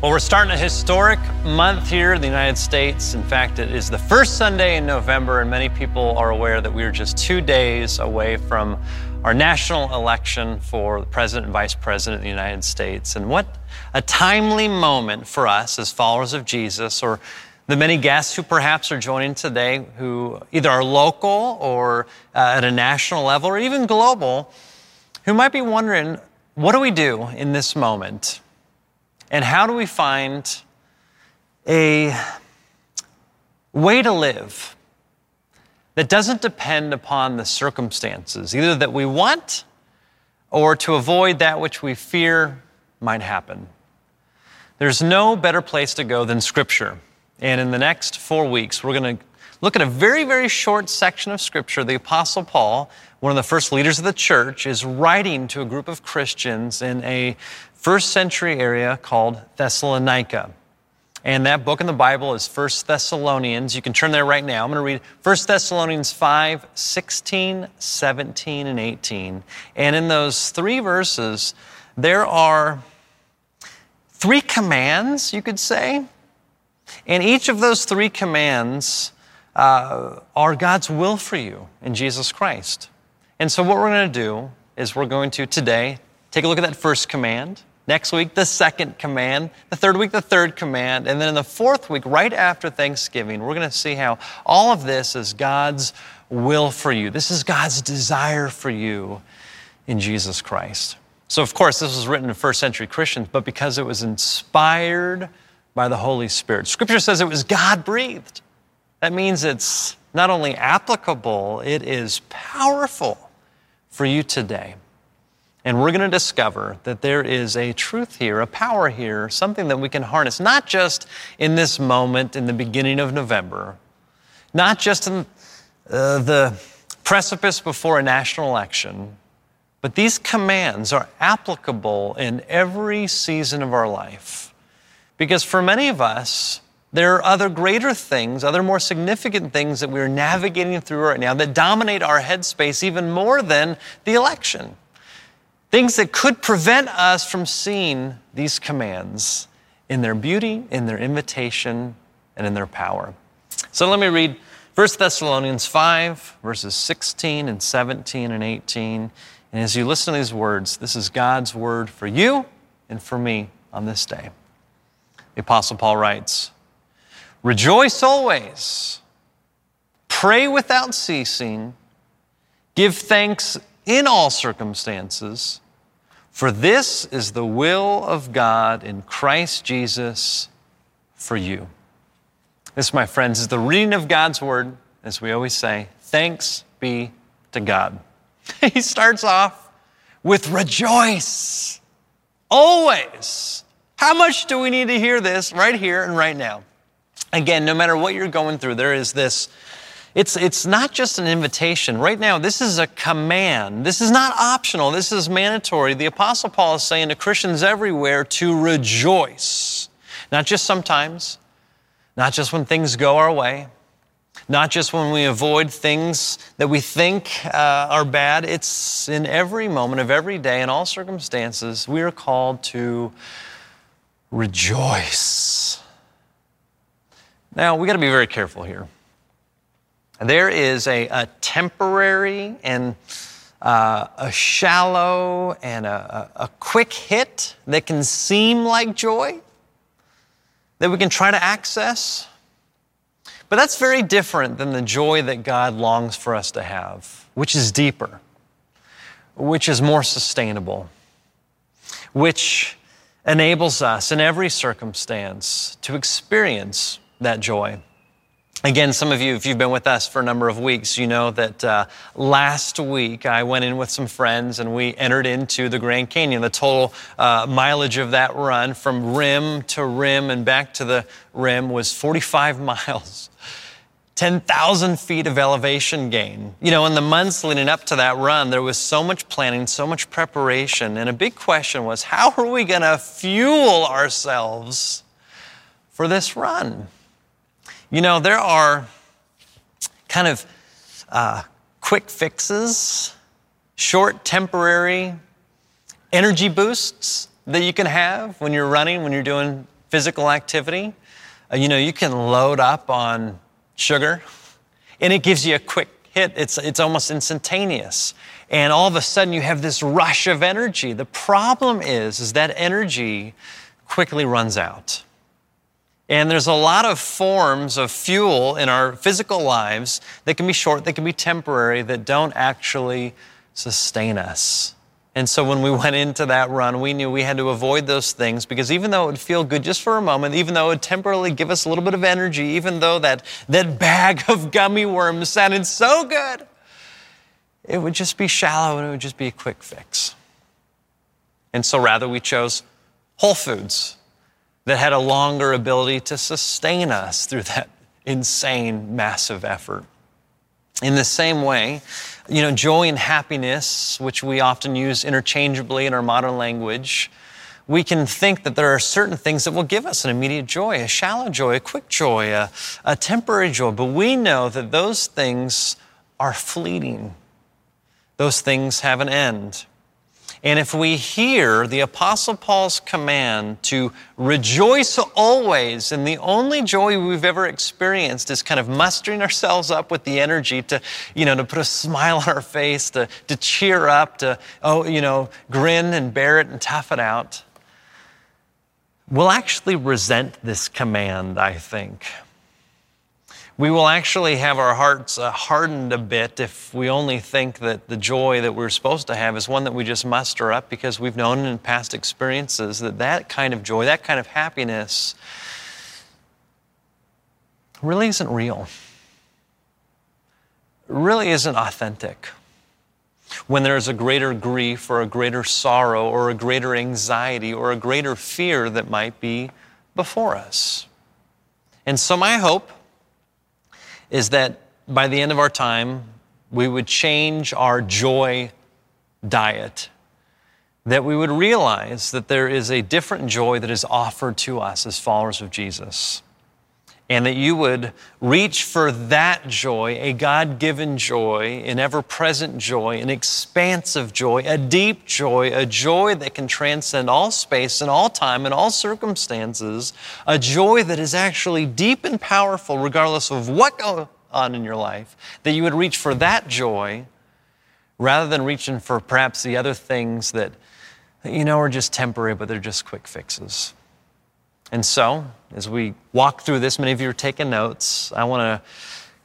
Well, we're starting a historic month here in the United States. In fact, it is the first Sunday in November, and many people are aware that we are just two days away from our national election for President and Vice President of the United States. And what a timely moment for us as followers of Jesus, or the many guests who perhaps are joining today who either are local or uh, at a national level or even global, who might be wondering, what do we do in this moment? And how do we find a way to live that doesn't depend upon the circumstances, either that we want or to avoid that which we fear might happen? There's no better place to go than Scripture. And in the next four weeks, we're going to look at a very, very short section of Scripture. The Apostle Paul, one of the first leaders of the church, is writing to a group of Christians in a first century area called Thessalonica. And that book in the Bible is 1 Thessalonians. You can turn there right now. I'm going to read 1 Thessalonians 5, 16, 17, and 18. And in those three verses, there are three commands, you could say. And each of those three commands uh, are God's will for you in Jesus Christ. And so, what we're going to do is we're going to today take a look at that first command. Next week, the second command. The third week, the third command. And then in the fourth week, right after Thanksgiving, we're going to see how all of this is God's will for you. This is God's desire for you in Jesus Christ. So, of course, this was written to first century Christians, but because it was inspired by the Holy Spirit. Scripture says it was God breathed. That means it's not only applicable, it is powerful for you today. And we're going to discover that there is a truth here, a power here, something that we can harness, not just in this moment in the beginning of November, not just in uh, the precipice before a national election, but these commands are applicable in every season of our life. Because for many of us, there are other greater things, other more significant things that we're navigating through right now that dominate our headspace even more than the election. Things that could prevent us from seeing these commands in their beauty, in their invitation, and in their power. So let me read 1 Thessalonians 5, verses 16 and 17 and 18. And as you listen to these words, this is God's word for you and for me on this day. The Apostle Paul writes Rejoice always, pray without ceasing, give thanks in all circumstances, for this is the will of God in Christ Jesus for you. This, my friends, is the reading of God's word, as we always say, thanks be to God. he starts off with rejoice. Always. How much do we need to hear this right here and right now? Again, no matter what you're going through, there is this it's, it's not just an invitation. Right now, this is a command. This is not optional. This is mandatory. The Apostle Paul is saying to Christians everywhere to rejoice. Not just sometimes, not just when things go our way, not just when we avoid things that we think uh, are bad. It's in every moment of every day, in all circumstances, we are called to rejoice. Now, we got to be very careful here. There is a, a temporary and uh, a shallow and a, a quick hit that can seem like joy that we can try to access. But that's very different than the joy that God longs for us to have, which is deeper, which is more sustainable, which enables us in every circumstance to experience that joy. Again, some of you, if you've been with us for a number of weeks, you know that uh, last week I went in with some friends and we entered into the Grand Canyon. The total uh, mileage of that run from rim to rim and back to the rim was 45 miles. 10,000 feet of elevation gain. You know, in the months leading up to that run, there was so much planning, so much preparation, and a big question was how are we going to fuel ourselves for this run? You know, there are kind of uh, quick fixes, short, temporary energy boosts that you can have when you're running, when you're doing physical activity. Uh, you know, you can load up on sugar and it gives you a quick hit. It's, it's almost instantaneous. And all of a sudden you have this rush of energy. The problem is, is that energy quickly runs out. And there's a lot of forms of fuel in our physical lives that can be short, that can be temporary, that don't actually sustain us. And so when we went into that run, we knew we had to avoid those things because even though it would feel good just for a moment, even though it would temporarily give us a little bit of energy, even though that, that bag of gummy worms sounded so good, it would just be shallow and it would just be a quick fix. And so rather, we chose whole foods that had a longer ability to sustain us through that insane, massive effort. In the same way, you know, joy and happiness, which we often use interchangeably in our modern language, we can think that there are certain things that will give us an immediate joy, a shallow joy, a quick joy, a, a temporary joy. But we know that those things are fleeting. Those things have an end. And if we hear the Apostle Paul's command to rejoice always, and the only joy we've ever experienced is kind of mustering ourselves up with the energy to, you know, to put a smile on our face, to, to cheer up, to, oh, you know, grin and bear it and tough it out, we'll actually resent this command, I think we will actually have our hearts uh, hardened a bit if we only think that the joy that we're supposed to have is one that we just muster up because we've known in past experiences that that kind of joy, that kind of happiness, really isn't real, really isn't authentic. When there's a greater grief or a greater sorrow or a greater anxiety or a greater fear that might be before us. And so, my hope is that by the end of our time, we would change our joy diet. That we would realize that there is a different joy that is offered to us as followers of Jesus. And that you would reach for that joy, a God given joy, an ever present joy, an expansive joy, a deep joy, a joy that can transcend all space and all time and all circumstances, a joy that is actually deep and powerful regardless of what goes on in your life, that you would reach for that joy rather than reaching for perhaps the other things that, you know, are just temporary, but they're just quick fixes. And so, as we walk through this, many of you are taking notes. I want to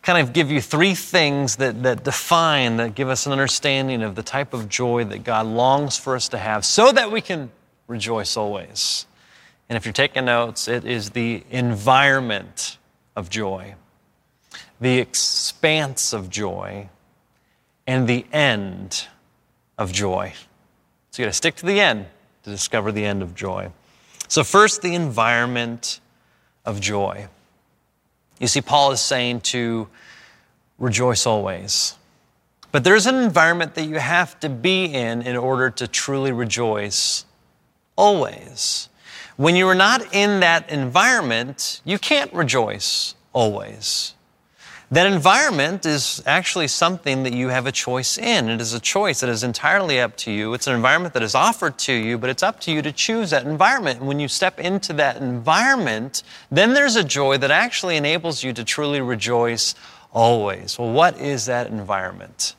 kind of give you three things that, that define, that give us an understanding of the type of joy that God longs for us to have so that we can rejoice always. And if you're taking notes, it is the environment of joy, the expanse of joy, and the end of joy. So you got to stick to the end to discover the end of joy. So, first, the environment of joy. You see, Paul is saying to rejoice always. But there's an environment that you have to be in in order to truly rejoice always. When you are not in that environment, you can't rejoice always. That environment is actually something that you have a choice in. It is a choice that is entirely up to you. It's an environment that is offered to you, but it's up to you to choose that environment. And when you step into that environment, then there's a joy that actually enables you to truly rejoice always. Well, what is that environment?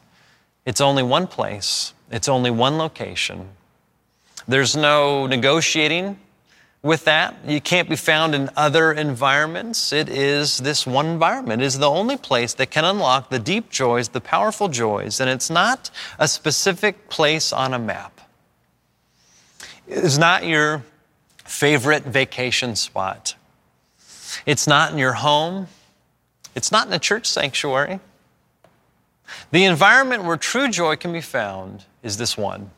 It's only one place, it's only one location. There's no negotiating with that. You can't be found in other environments. It is this one environment. It is the only place that can unlock the deep joys, the powerful joys, and it's not a specific place on a map. It's not your favorite vacation spot. It's not in your home. It's not in a church sanctuary. The environment where true joy can be found is this one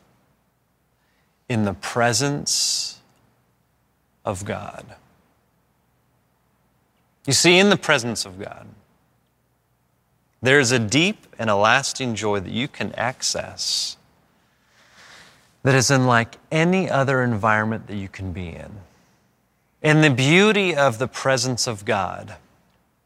in the presence of God. You see, in the presence of God, there is a deep and a lasting joy that you can access that is unlike any other environment that you can be in. And the beauty of the presence of God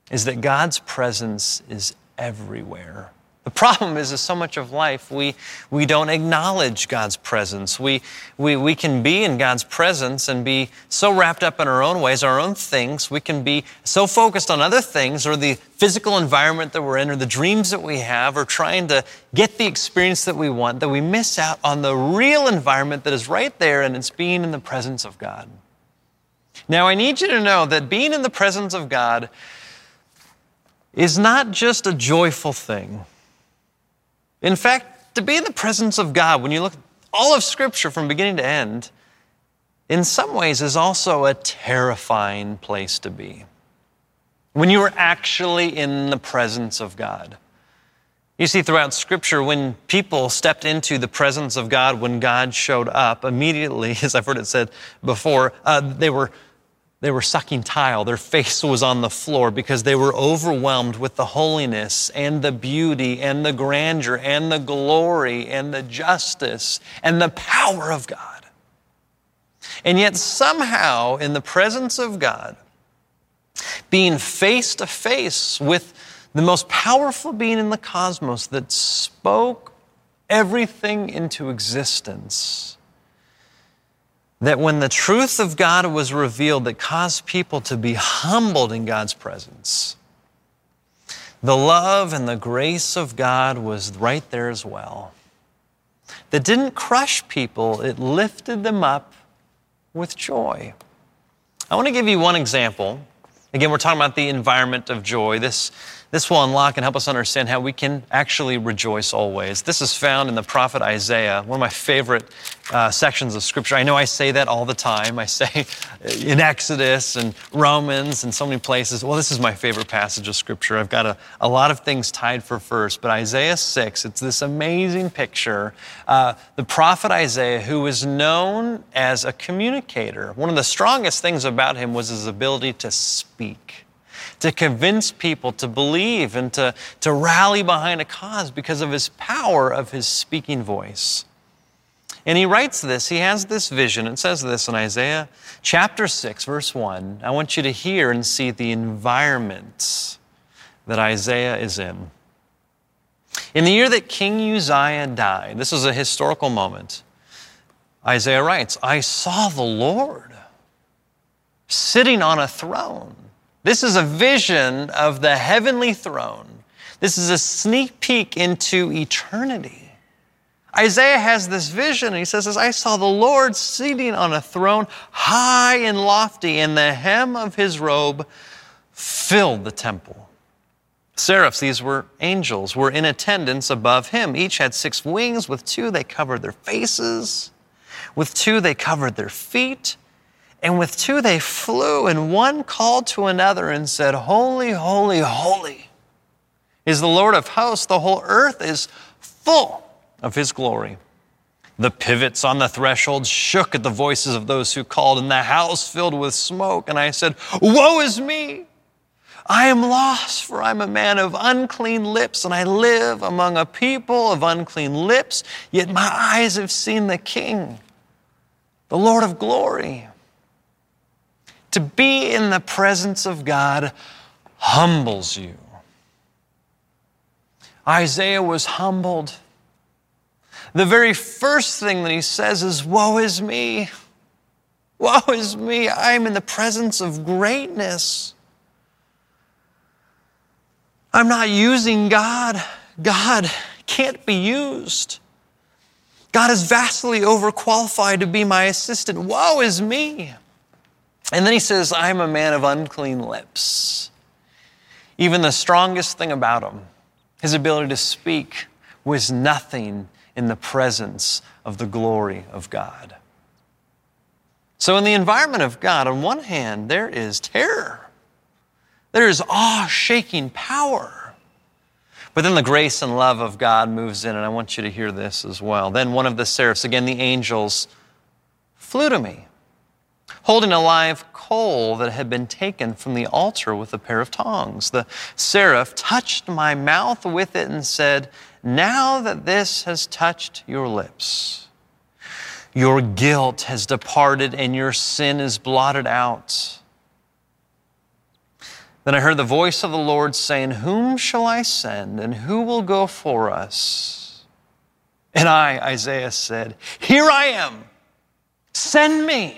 is that God's presence is everywhere. The problem is, is so much of life we, we don't acknowledge God's presence. We, we, we can be in God's presence and be so wrapped up in our own ways, our own things. We can be so focused on other things or the physical environment that we're in or the dreams that we have or trying to get the experience that we want that we miss out on the real environment that is right there and it's being in the presence of God. Now, I need you to know that being in the presence of God is not just a joyful thing. In fact, to be in the presence of God, when you look at all of Scripture from beginning to end, in some ways is also a terrifying place to be. When you are actually in the presence of God. You see, throughout Scripture, when people stepped into the presence of God, when God showed up, immediately, as I've heard it said before, uh, they were they were sucking tile. Their face was on the floor because they were overwhelmed with the holiness and the beauty and the grandeur and the glory and the justice and the power of God. And yet, somehow, in the presence of God, being face to face with the most powerful being in the cosmos that spoke everything into existence that when the truth of God was revealed that caused people to be humbled in God's presence, the love and the grace of God was right there as well. That didn't crush people, it lifted them up with joy. I want to give you one example. Again, we're talking about the environment of joy. This this will unlock and help us understand how we can actually rejoice always. This is found in the prophet Isaiah, one of my favorite uh, sections of scripture. I know I say that all the time. I say in Exodus and Romans and so many places. Well, this is my favorite passage of scripture. I've got a, a lot of things tied for first, but Isaiah 6, it's this amazing picture. Uh, the prophet Isaiah, who was known as a communicator, one of the strongest things about him was his ability to speak to convince people to believe and to, to rally behind a cause because of his power of his speaking voice. And he writes this, he has this vision. It says this in Isaiah chapter 6, verse 1. I want you to hear and see the environment that Isaiah is in. In the year that King Uzziah died, this is a historical moment, Isaiah writes, I saw the Lord sitting on a throne this is a vision of the heavenly throne. This is a sneak peek into eternity. Isaiah has this vision, and he says, As I saw the Lord sitting on a throne high and lofty, and the hem of his robe filled the temple. Seraphs, these were angels, were in attendance above him. Each had six wings. With two, they covered their faces. With two, they covered their feet. And with two they flew, and one called to another and said, Holy, holy, holy is the Lord of hosts. The whole earth is full of his glory. The pivots on the threshold shook at the voices of those who called, and the house filled with smoke. And I said, Woe is me! I am lost, for I'm a man of unclean lips, and I live among a people of unclean lips. Yet my eyes have seen the King, the Lord of glory. To be in the presence of God humbles you. Isaiah was humbled. The very first thing that he says is, Woe is me! Woe is me! I am in the presence of greatness. I'm not using God. God can't be used. God is vastly overqualified to be my assistant. Woe is me! And then he says, I'm a man of unclean lips. Even the strongest thing about him, his ability to speak, was nothing in the presence of the glory of God. So, in the environment of God, on one hand, there is terror, there is awe shaking power. But then the grace and love of God moves in, and I want you to hear this as well. Then one of the seraphs, again the angels, flew to me holding a live coal that had been taken from the altar with a pair of tongs. The seraph touched my mouth with it and said, Now that this has touched your lips, your guilt has departed and your sin is blotted out. Then I heard the voice of the Lord saying, Whom shall I send, and who will go for us? And I, Isaiah, said, Here I am, send me.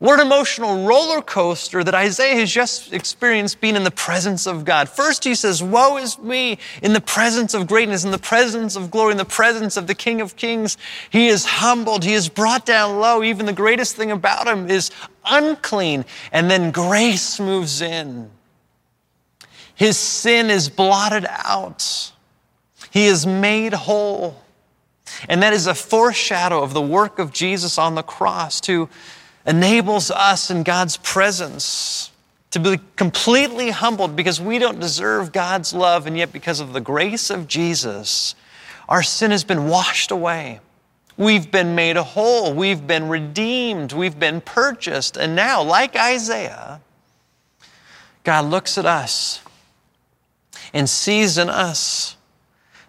What an emotional roller coaster that Isaiah has just experienced being in the presence of God. First, he says, Woe is me in the presence of greatness, in the presence of glory, in the presence of the King of Kings. He is humbled, he is brought down low. Even the greatest thing about him is unclean. And then grace moves in. His sin is blotted out, he is made whole. And that is a foreshadow of the work of Jesus on the cross to enables us in God's presence to be completely humbled because we don't deserve God's love, and yet because of the grace of Jesus, our sin has been washed away. We've been made whole. We've been redeemed. We've been purchased. And now, like Isaiah, God looks at us and sees in us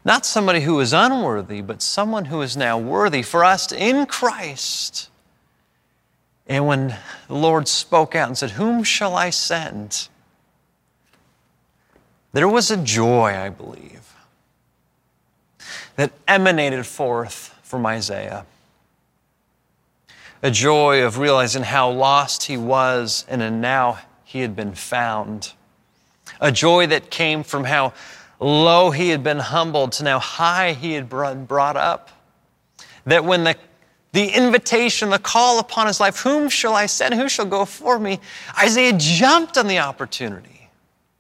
not somebody who is unworthy, but someone who is now worthy for us in Christ and when the Lord spoke out and said, Whom shall I send? There was a joy, I believe, that emanated forth from Isaiah. A joy of realizing how lost he was and now he had been found. A joy that came from how low he had been humbled to now high he had brought up. That when the the invitation, the call upon his life, whom shall I send? Who shall go for me? Isaiah jumped on the opportunity.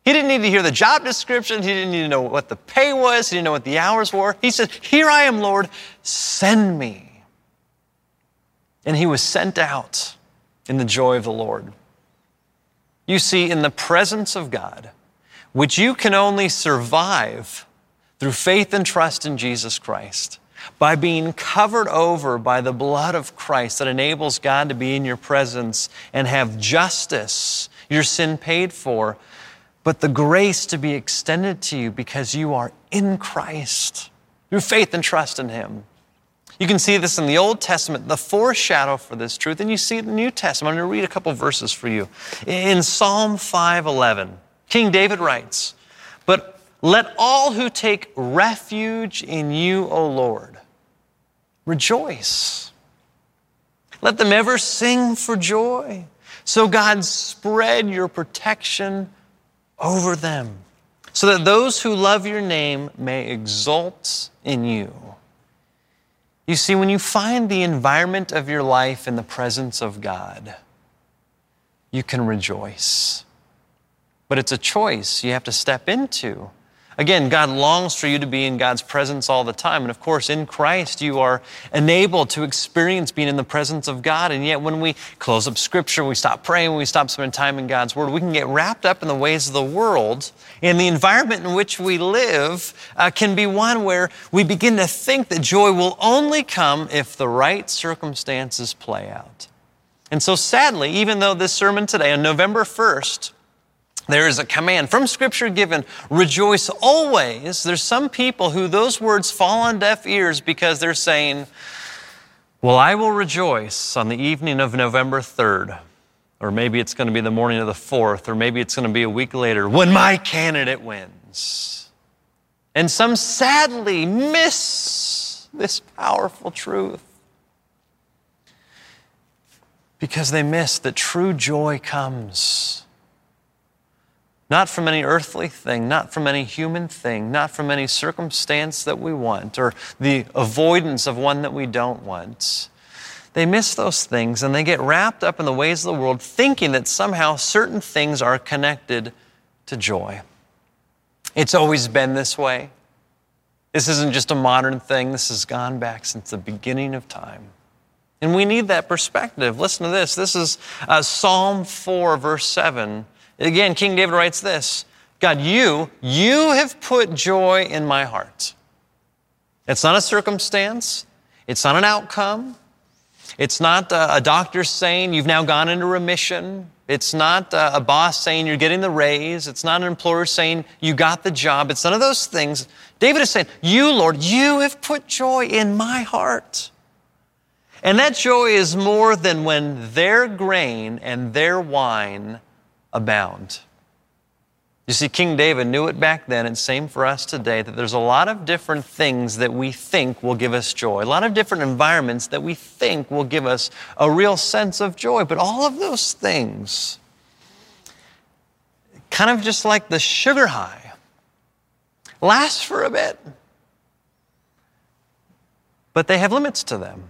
He didn't need to hear the job description. He didn't need to know what the pay was. He didn't know what the hours were. He said, Here I am, Lord, send me. And he was sent out in the joy of the Lord. You see, in the presence of God, which you can only survive through faith and trust in Jesus Christ, by being covered over by the blood of Christ that enables God to be in your presence and have justice, your sin paid for, but the grace to be extended to you because you are in Christ through faith and trust in Him. You can see this in the Old Testament, the foreshadow for this truth, and you see it in the New Testament. I'm going to read a couple verses for you. In Psalm 5:11, King David writes, "But let all who take refuge in you, O Lord, rejoice. Let them ever sing for joy. So, God, spread your protection over them, so that those who love your name may exult in you. You see, when you find the environment of your life in the presence of God, you can rejoice. But it's a choice you have to step into. Again, God longs for you to be in God's presence all the time. And of course, in Christ, you are enabled to experience being in the presence of God. And yet, when we close up Scripture, we stop praying, we stop spending time in God's Word, we can get wrapped up in the ways of the world. And the environment in which we live uh, can be one where we begin to think that joy will only come if the right circumstances play out. And so, sadly, even though this sermon today, on November 1st, there is a command from Scripture given rejoice always. There's some people who those words fall on deaf ears because they're saying, Well, I will rejoice on the evening of November 3rd. Or maybe it's going to be the morning of the 4th, or maybe it's going to be a week later when my candidate wins. And some sadly miss this powerful truth because they miss that true joy comes not from any earthly thing, not from any human thing, not from any circumstance that we want or the avoidance of one that we don't want. They miss those things and they get wrapped up in the ways of the world, thinking that somehow certain things are connected to joy. It's always been this way. This isn't just a modern thing, this has gone back since the beginning of time. And we need that perspective. Listen to this. This is uh, Psalm 4, verse 7. Again, King David writes this God, you, you have put joy in my heart. It's not a circumstance, it's not an outcome, it's not a doctor saying you've now gone into remission. It's not a boss saying you're getting the raise. It's not an employer saying you got the job. It's none of those things. David is saying, You, Lord, you have put joy in my heart. And that joy is more than when their grain and their wine abound. You see, King David knew it back then, and same for us today, that there's a lot of different things that we think will give us joy, a lot of different environments that we think will give us a real sense of joy. But all of those things, kind of just like the sugar high, last for a bit, but they have limits to them.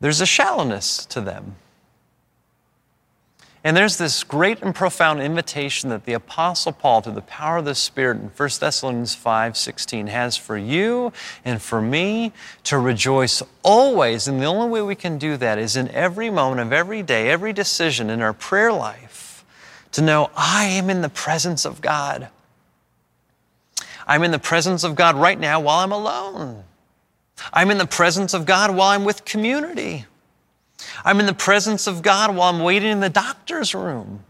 There's a shallowness to them. And there's this great and profound invitation that the Apostle Paul, through the power of the Spirit in 1 Thessalonians 5 16, has for you and for me to rejoice always. And the only way we can do that is in every moment of every day, every decision in our prayer life, to know I am in the presence of God. I'm in the presence of God right now while I'm alone. I'm in the presence of God while I'm with community. I'm in the presence of God while I'm waiting in the doctor's room.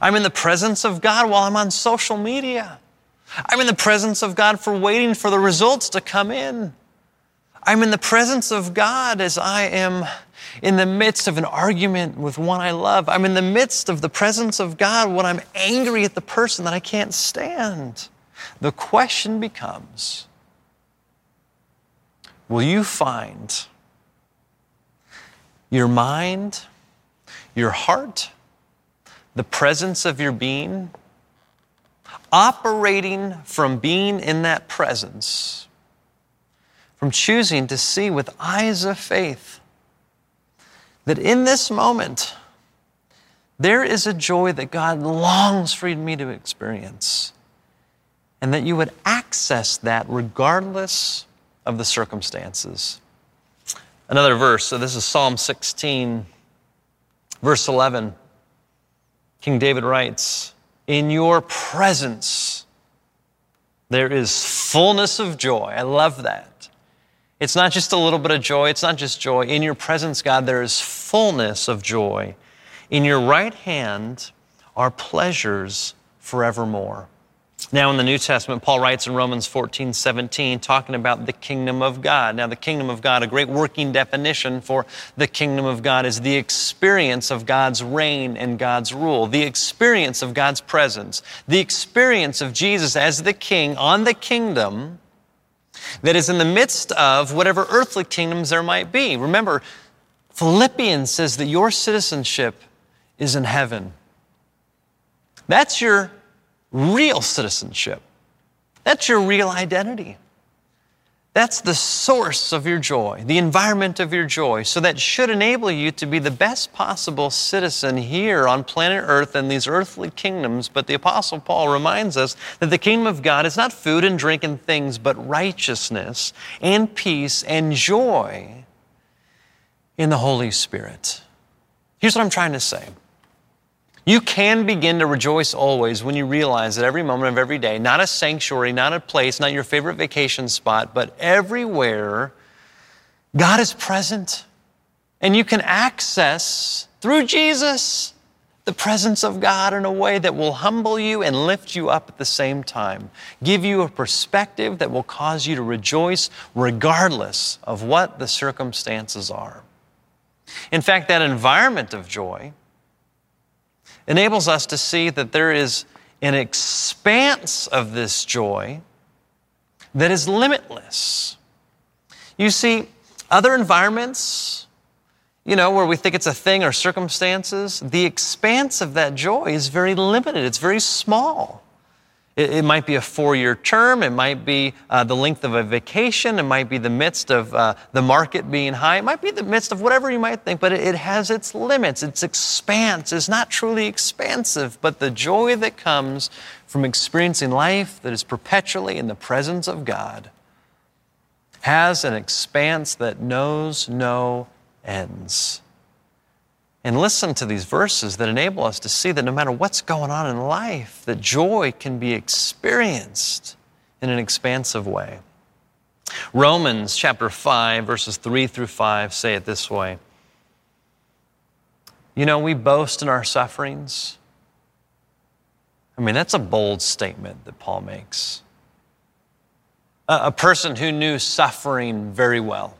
I'm in the presence of God while I'm on social media. I'm in the presence of God for waiting for the results to come in. I'm in the presence of God as I am in the midst of an argument with one I love. I'm in the midst of the presence of God when I'm angry at the person that I can't stand. The question becomes Will you find your mind, your heart, the presence of your being, operating from being in that presence, from choosing to see with eyes of faith that in this moment, there is a joy that God longs for me to experience, and that you would access that regardless of the circumstances. Another verse, so this is Psalm 16, verse 11. King David writes, In your presence there is fullness of joy. I love that. It's not just a little bit of joy, it's not just joy. In your presence, God, there is fullness of joy. In your right hand are pleasures forevermore. Now, in the New Testament, Paul writes in Romans 14, 17, talking about the kingdom of God. Now, the kingdom of God, a great working definition for the kingdom of God is the experience of God's reign and God's rule, the experience of God's presence, the experience of Jesus as the king on the kingdom that is in the midst of whatever earthly kingdoms there might be. Remember, Philippians says that your citizenship is in heaven. That's your real citizenship. That's your real identity. That's the source of your joy, the environment of your joy. So that should enable you to be the best possible citizen here on planet Earth and these earthly kingdoms. But the Apostle Paul reminds us that the kingdom of God is not food and drink and things, but righteousness and peace and joy in the Holy Spirit. Here's what I'm trying to say. You can begin to rejoice always when you realize that every moment of every day, not a sanctuary, not a place, not your favorite vacation spot, but everywhere, God is present. And you can access through Jesus the presence of God in a way that will humble you and lift you up at the same time, give you a perspective that will cause you to rejoice regardless of what the circumstances are. In fact, that environment of joy enables us to see that there is an expanse of this joy that is limitless. You see, other environments, you know, where we think it's a thing or circumstances, the expanse of that joy is very limited, it's very small. It, it might be a four year term, it might be uh, the length of a vacation, it might be the midst of uh, the market being high, it might be the midst of whatever you might think, but it, it has its limits. Its expanse. Is not truly expansive, but the joy that comes from experiencing life that is perpetually in the presence of God has an expanse that knows no ends and listen to these verses that enable us to see that no matter what's going on in life, that joy can be experienced in an expansive way. Romans chapter 5, verses 3 through 5 say it this way You know, we boast in our sufferings. I mean, that's a bold statement that Paul makes. A, a person who knew suffering very well,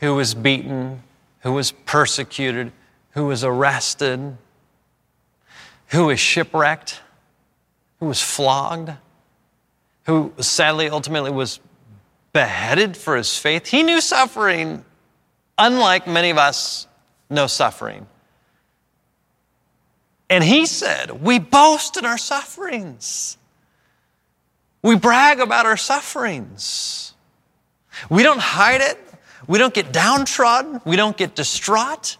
who was beaten, who was persecuted, who was arrested, who was shipwrecked, who was flogged, who sadly ultimately was beheaded for his faith. He knew suffering, unlike many of us know suffering. And he said, We boast in our sufferings. We brag about our sufferings. We don't hide it. We don't get downtrodden. We don't get distraught.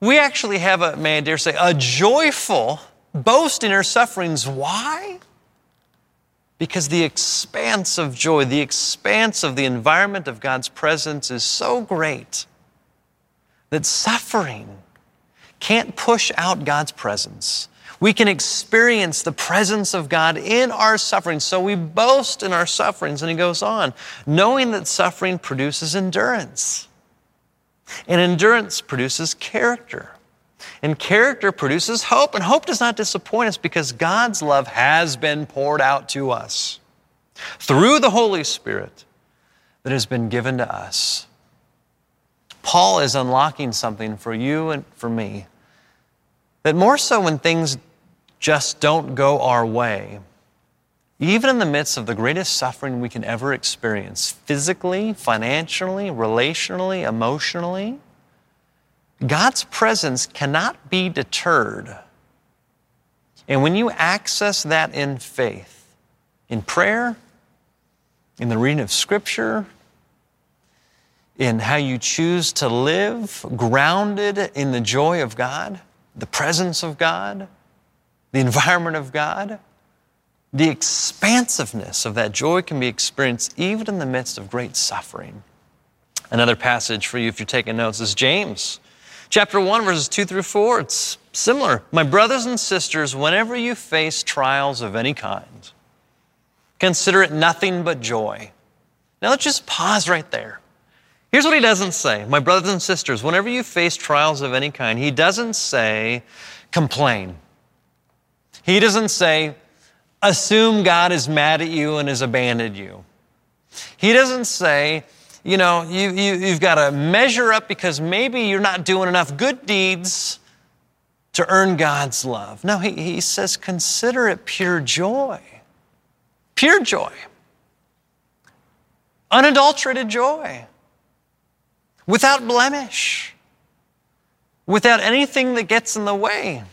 We actually have a, may I dare say, a joyful boast in our sufferings. Why? Because the expanse of joy, the expanse of the environment of God's presence is so great that suffering can't push out God's presence. We can experience the presence of God in our suffering. So we boast in our sufferings. And he goes on, knowing that suffering produces endurance. And endurance produces character. And character produces hope. And hope does not disappoint us because God's love has been poured out to us through the Holy Spirit that has been given to us. Paul is unlocking something for you and for me that more so when things just don't go our way, even in the midst of the greatest suffering we can ever experience, physically, financially, relationally, emotionally, God's presence cannot be deterred. And when you access that in faith, in prayer, in the reading of Scripture, in how you choose to live, grounded in the joy of God, the presence of God, the environment of God, the expansiveness of that joy can be experienced even in the midst of great suffering. Another passage for you, if you're taking notes, is James chapter 1, verses 2 through 4. It's similar. My brothers and sisters, whenever you face trials of any kind, consider it nothing but joy. Now let's just pause right there. Here's what he doesn't say. My brothers and sisters, whenever you face trials of any kind, he doesn't say complain. He doesn't say, assume God is mad at you and has abandoned you. He doesn't say, you know, you, you, you've got to measure up because maybe you're not doing enough good deeds to earn God's love. No, he, he says, consider it pure joy. Pure joy. Unadulterated joy. Without blemish. Without anything that gets in the way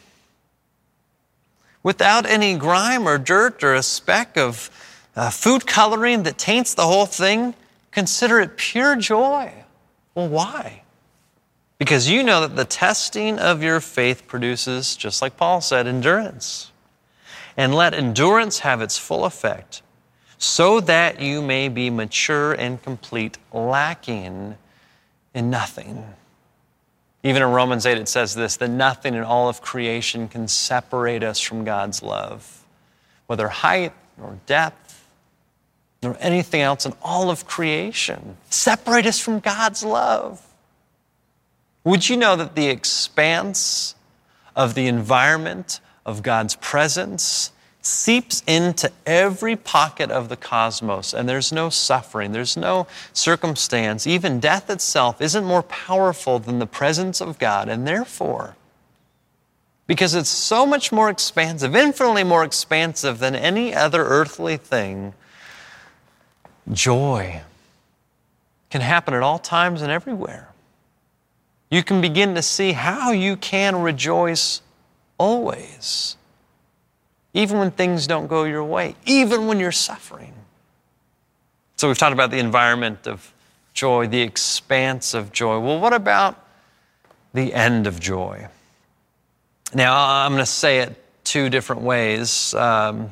without any grime or dirt or a speck of uh, food coloring that taints the whole thing, consider it pure joy. Well, why? Because you know that the testing of your faith produces, just like Paul said, endurance. And let endurance have its full effect, so that you may be mature and complete, lacking in nothing. Even in Romans 8, it says this that nothing in all of creation can separate us from God's love, whether height or depth nor anything else in all of creation. Separate us from God's love. Would you know that the expanse of the environment of God's presence seeps into every pocket of the cosmos, and there's no suffering, there's no circumstance, even death itself isn't more powerful than the presence of God, and therefore, because it's so much more expansive, infinitely more expansive than any other earthly thing, joy can happen at all times and everywhere. You can begin to see how you can rejoice always even when things don't go your way, even when you're suffering. So we've talked about the environment of joy, the expanse of joy. Well, what about the end of joy? Now, I'm going to say it two different ways. Um,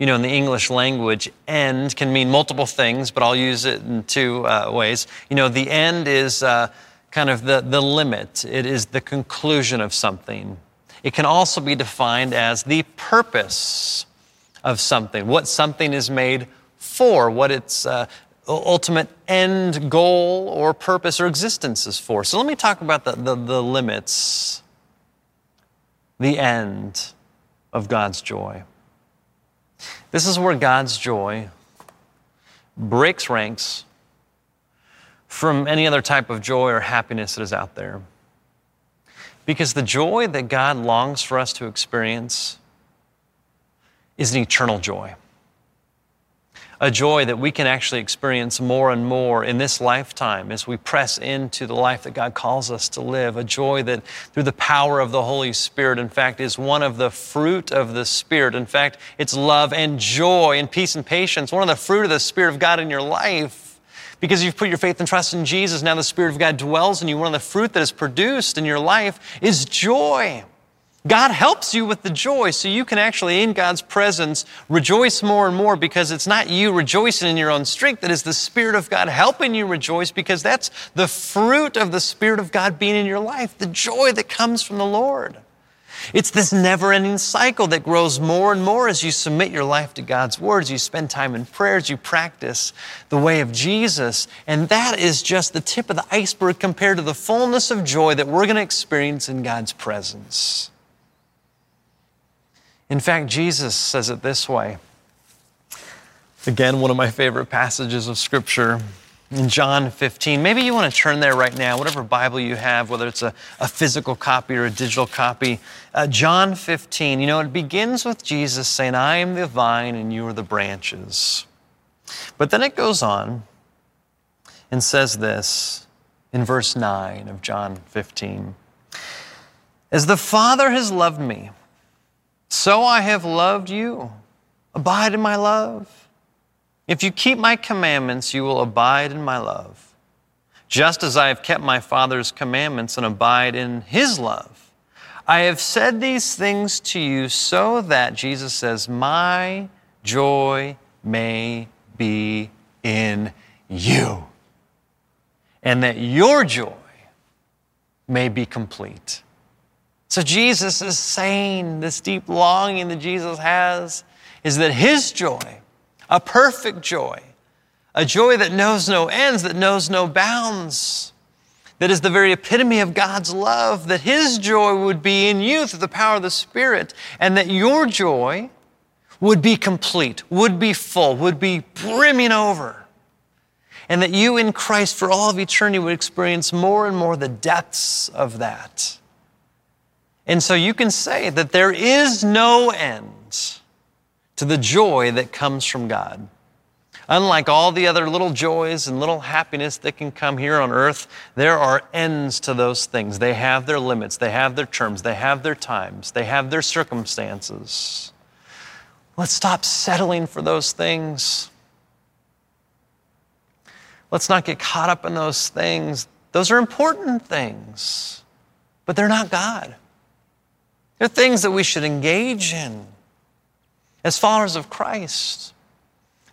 you know, in the English language, end can mean multiple things, but I'll use it in two uh, ways. You know, the end is uh, kind of the, the limit, it is the conclusion of something. It can also be defined as the purpose of something, what something is made for, what its uh, ultimate end goal or purpose or existence is for. So let me talk about the, the, the limits, the end of God's joy. This is where God's joy breaks ranks from any other type of joy or happiness that is out there. Because the joy that God longs for us to experience is an eternal joy. A joy that we can actually experience more and more in this lifetime as we press into the life that God calls us to live. A joy that, through the power of the Holy Spirit, in fact, is one of the fruit of the Spirit. In fact, it's love and joy and peace and patience, one of the fruit of the Spirit of God in your life. Because you've put your faith and trust in Jesus, now the Spirit of God dwells in you. One of the fruit that is produced in your life is joy. God helps you with the joy so you can actually, in God's presence, rejoice more and more because it's not you rejoicing in your own strength, it is the Spirit of God helping you rejoice because that's the fruit of the Spirit of God being in your life, the joy that comes from the Lord. It's this never ending cycle that grows more and more as you submit your life to God's words, you spend time in prayers, you practice the way of Jesus. And that is just the tip of the iceberg compared to the fullness of joy that we're going to experience in God's presence. In fact, Jesus says it this way. Again, one of my favorite passages of Scripture in John 15. Maybe you want to turn there right now, whatever Bible you have, whether it's a, a physical copy or a digital copy. Uh, John 15, you know, it begins with Jesus saying, I am the vine and you are the branches. But then it goes on and says this in verse 9 of John 15 As the Father has loved me, so I have loved you. Abide in my love. If you keep my commandments, you will abide in my love, just as I have kept my Father's commandments and abide in his love. I have said these things to you so that, Jesus says, my joy may be in you, and that your joy may be complete. So Jesus is saying this deep longing that Jesus has is that his joy, a perfect joy, a joy that knows no ends, that knows no bounds, that is the very epitome of God's love, that his joy would be in you through the power of the Spirit, and that your joy would be complete, would be full, would be brimming over. And that you in Christ for all of eternity would experience more and more the depths of that. And so you can say that there is no end to the joy that comes from God. Unlike all the other little joys and little happiness that can come here on earth, there are ends to those things. They have their limits, they have their terms, they have their times, they have their circumstances. Let's stop settling for those things. Let's not get caught up in those things. Those are important things, but they're not God. They're things that we should engage in as followers of Christ.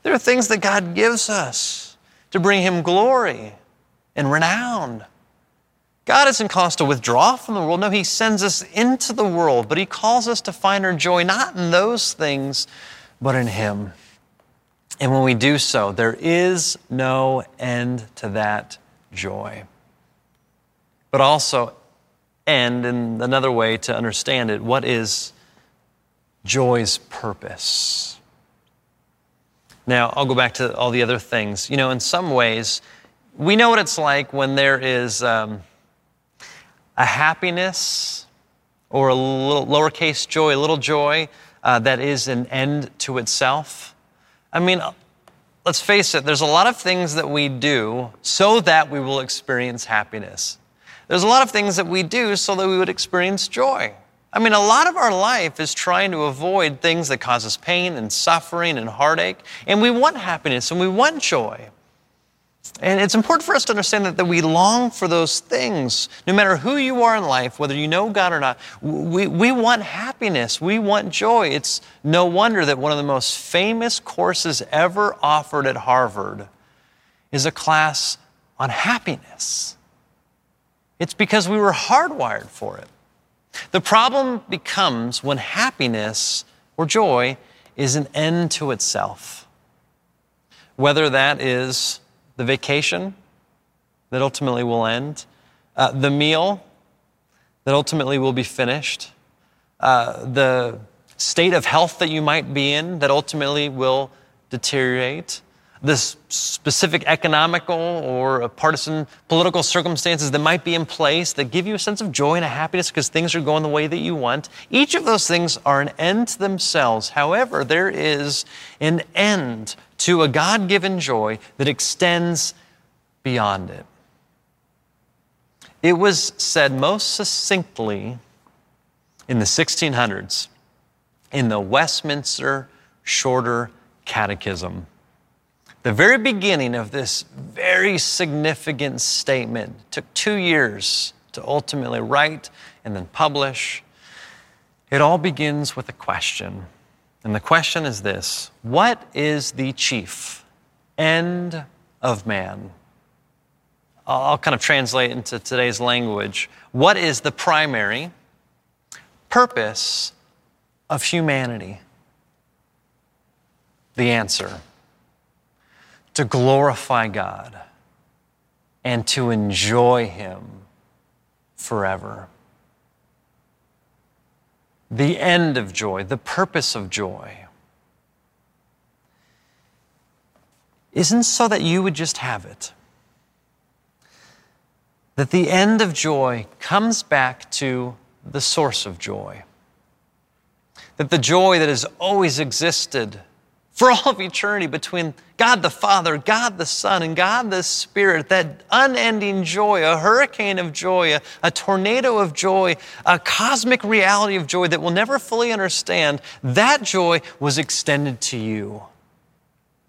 There are things that God gives us to bring Him glory and renown. God isn't called us to withdraw from the world. No, He sends us into the world, but He calls us to find our joy not in those things, but in Him. And when we do so, there is no end to that joy. But also, and in another way to understand it, what is joy's purpose? Now, I'll go back to all the other things. You know, in some ways, we know what it's like when there is um, a happiness or a little lowercase joy, a little joy uh, that is an end to itself. I mean, let's face it, there's a lot of things that we do so that we will experience happiness. There's a lot of things that we do so that we would experience joy. I mean, a lot of our life is trying to avoid things that cause us pain and suffering and heartache. And we want happiness and we want joy. And it's important for us to understand that, that we long for those things. No matter who you are in life, whether you know God or not, we, we want happiness. We want joy. It's no wonder that one of the most famous courses ever offered at Harvard is a class on happiness. It's because we were hardwired for it. The problem becomes when happiness or joy is an end to itself. Whether that is the vacation that ultimately will end, uh, the meal that ultimately will be finished, uh, the state of health that you might be in that ultimately will deteriorate, the specific economical or partisan political circumstances that might be in place that give you a sense of joy and a happiness because things are going the way that you want. Each of those things are an end to themselves. However, there is an end to a God given joy that extends beyond it. It was said most succinctly in the 1600s in the Westminster Shorter Catechism. The very beginning of this very significant statement took two years to ultimately write and then publish. It all begins with a question. And the question is this What is the chief end of man? I'll kind of translate into today's language. What is the primary purpose of humanity? The answer to glorify God and to enjoy Him forever. The end of joy, the purpose of joy, isn't so that you would just have it that the end of joy comes back to the source of joy. That the joy that has always existed for all of eternity between God the Father, God the Son, and God the Spirit, that unending joy, a hurricane of joy, a, a, tornado of joy, a cosmic reality of joy that we'll never fully understand, that joy was extended to you.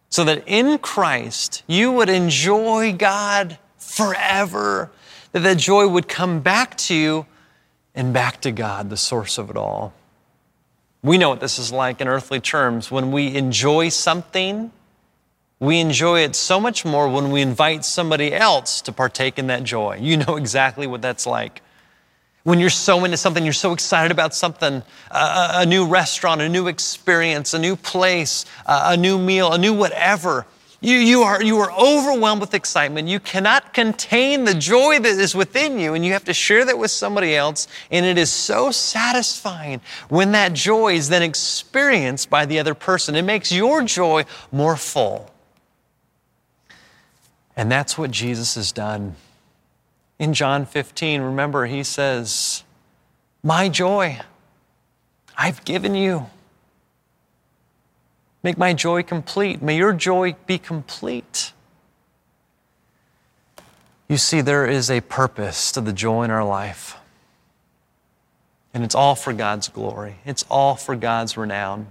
So that in Christ, you would enjoy God forever that that joy would come back to you and back to God, the source of it all. We know what this is like in earthly terms. When we enjoy something, we enjoy it so much more when we invite somebody else to partake in that joy. You know exactly what that's like. When you're so into something, you're so excited about something, a, a new restaurant, a new experience, a new place, a new meal, a new whatever. You, you, are, you are overwhelmed with excitement. You cannot contain the joy that is within you, and you have to share that with somebody else. And it is so satisfying when that joy is then experienced by the other person. It makes your joy more full. And that's what Jesus has done. In John 15, remember, he says, My joy I've given you. Make my joy complete. May your joy be complete. You see, there is a purpose to the joy in our life. And it's all for God's glory, it's all for God's renown.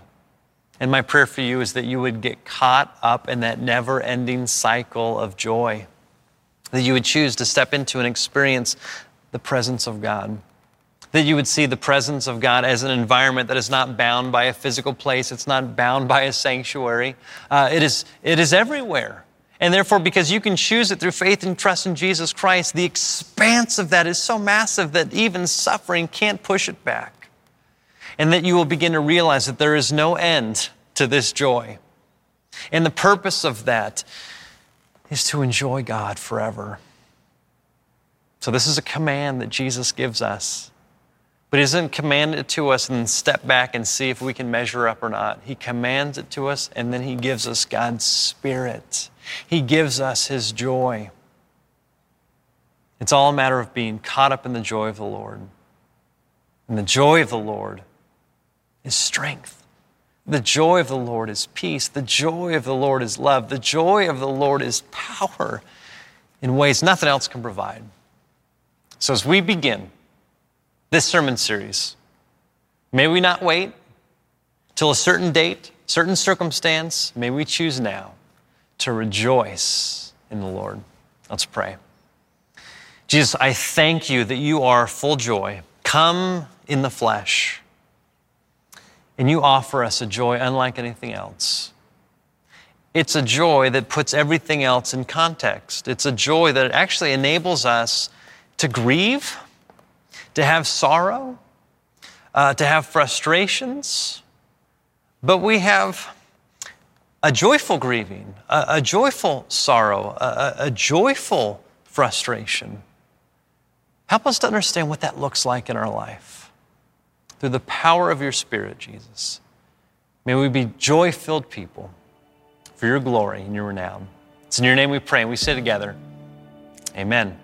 And my prayer for you is that you would get caught up in that never ending cycle of joy, that you would choose to step into and experience the presence of God that you would see the presence of God as an environment that is not bound by a physical place, it's not bound by a sanctuary. Uh, it, is, it is everywhere. And therefore, because you can choose it through faith and trust in Jesus Christ, the expanse of that is so massive that even suffering can't push it back. And that you will begin to realize that there is no end to this joy. And the purpose of that is to enjoy God forever. So, this is a command that Jesus gives us. But he doesn't command it to us and then step back and see if we can measure up or not. He commands it to us and then he gives us God's Spirit. He gives us his joy. It's all a matter of being caught up in the joy of the Lord. And the joy of the Lord is strength. The joy of the Lord is peace. The joy of the Lord is love. The joy of the Lord is power in ways nothing else can provide. So as we begin, this sermon series. May we not wait till a certain date, certain circumstance. May we choose now to rejoice in the Lord. Let's pray. Jesus, I thank you that you are full joy, come in the flesh, and you offer us a joy unlike anything else. It's a joy that puts everything else in context. It's a joy that actually enables us to grieve to have sorrow, uh, to have frustrations, but we have a joyful grieving, a, a joyful sorrow, a, a joyful frustration. Help us to understand what that looks like in our life through the power of your Spirit, Jesus. May we be joy filled people. For your glory and your renown. It's in your name we pray and we say together, Amen.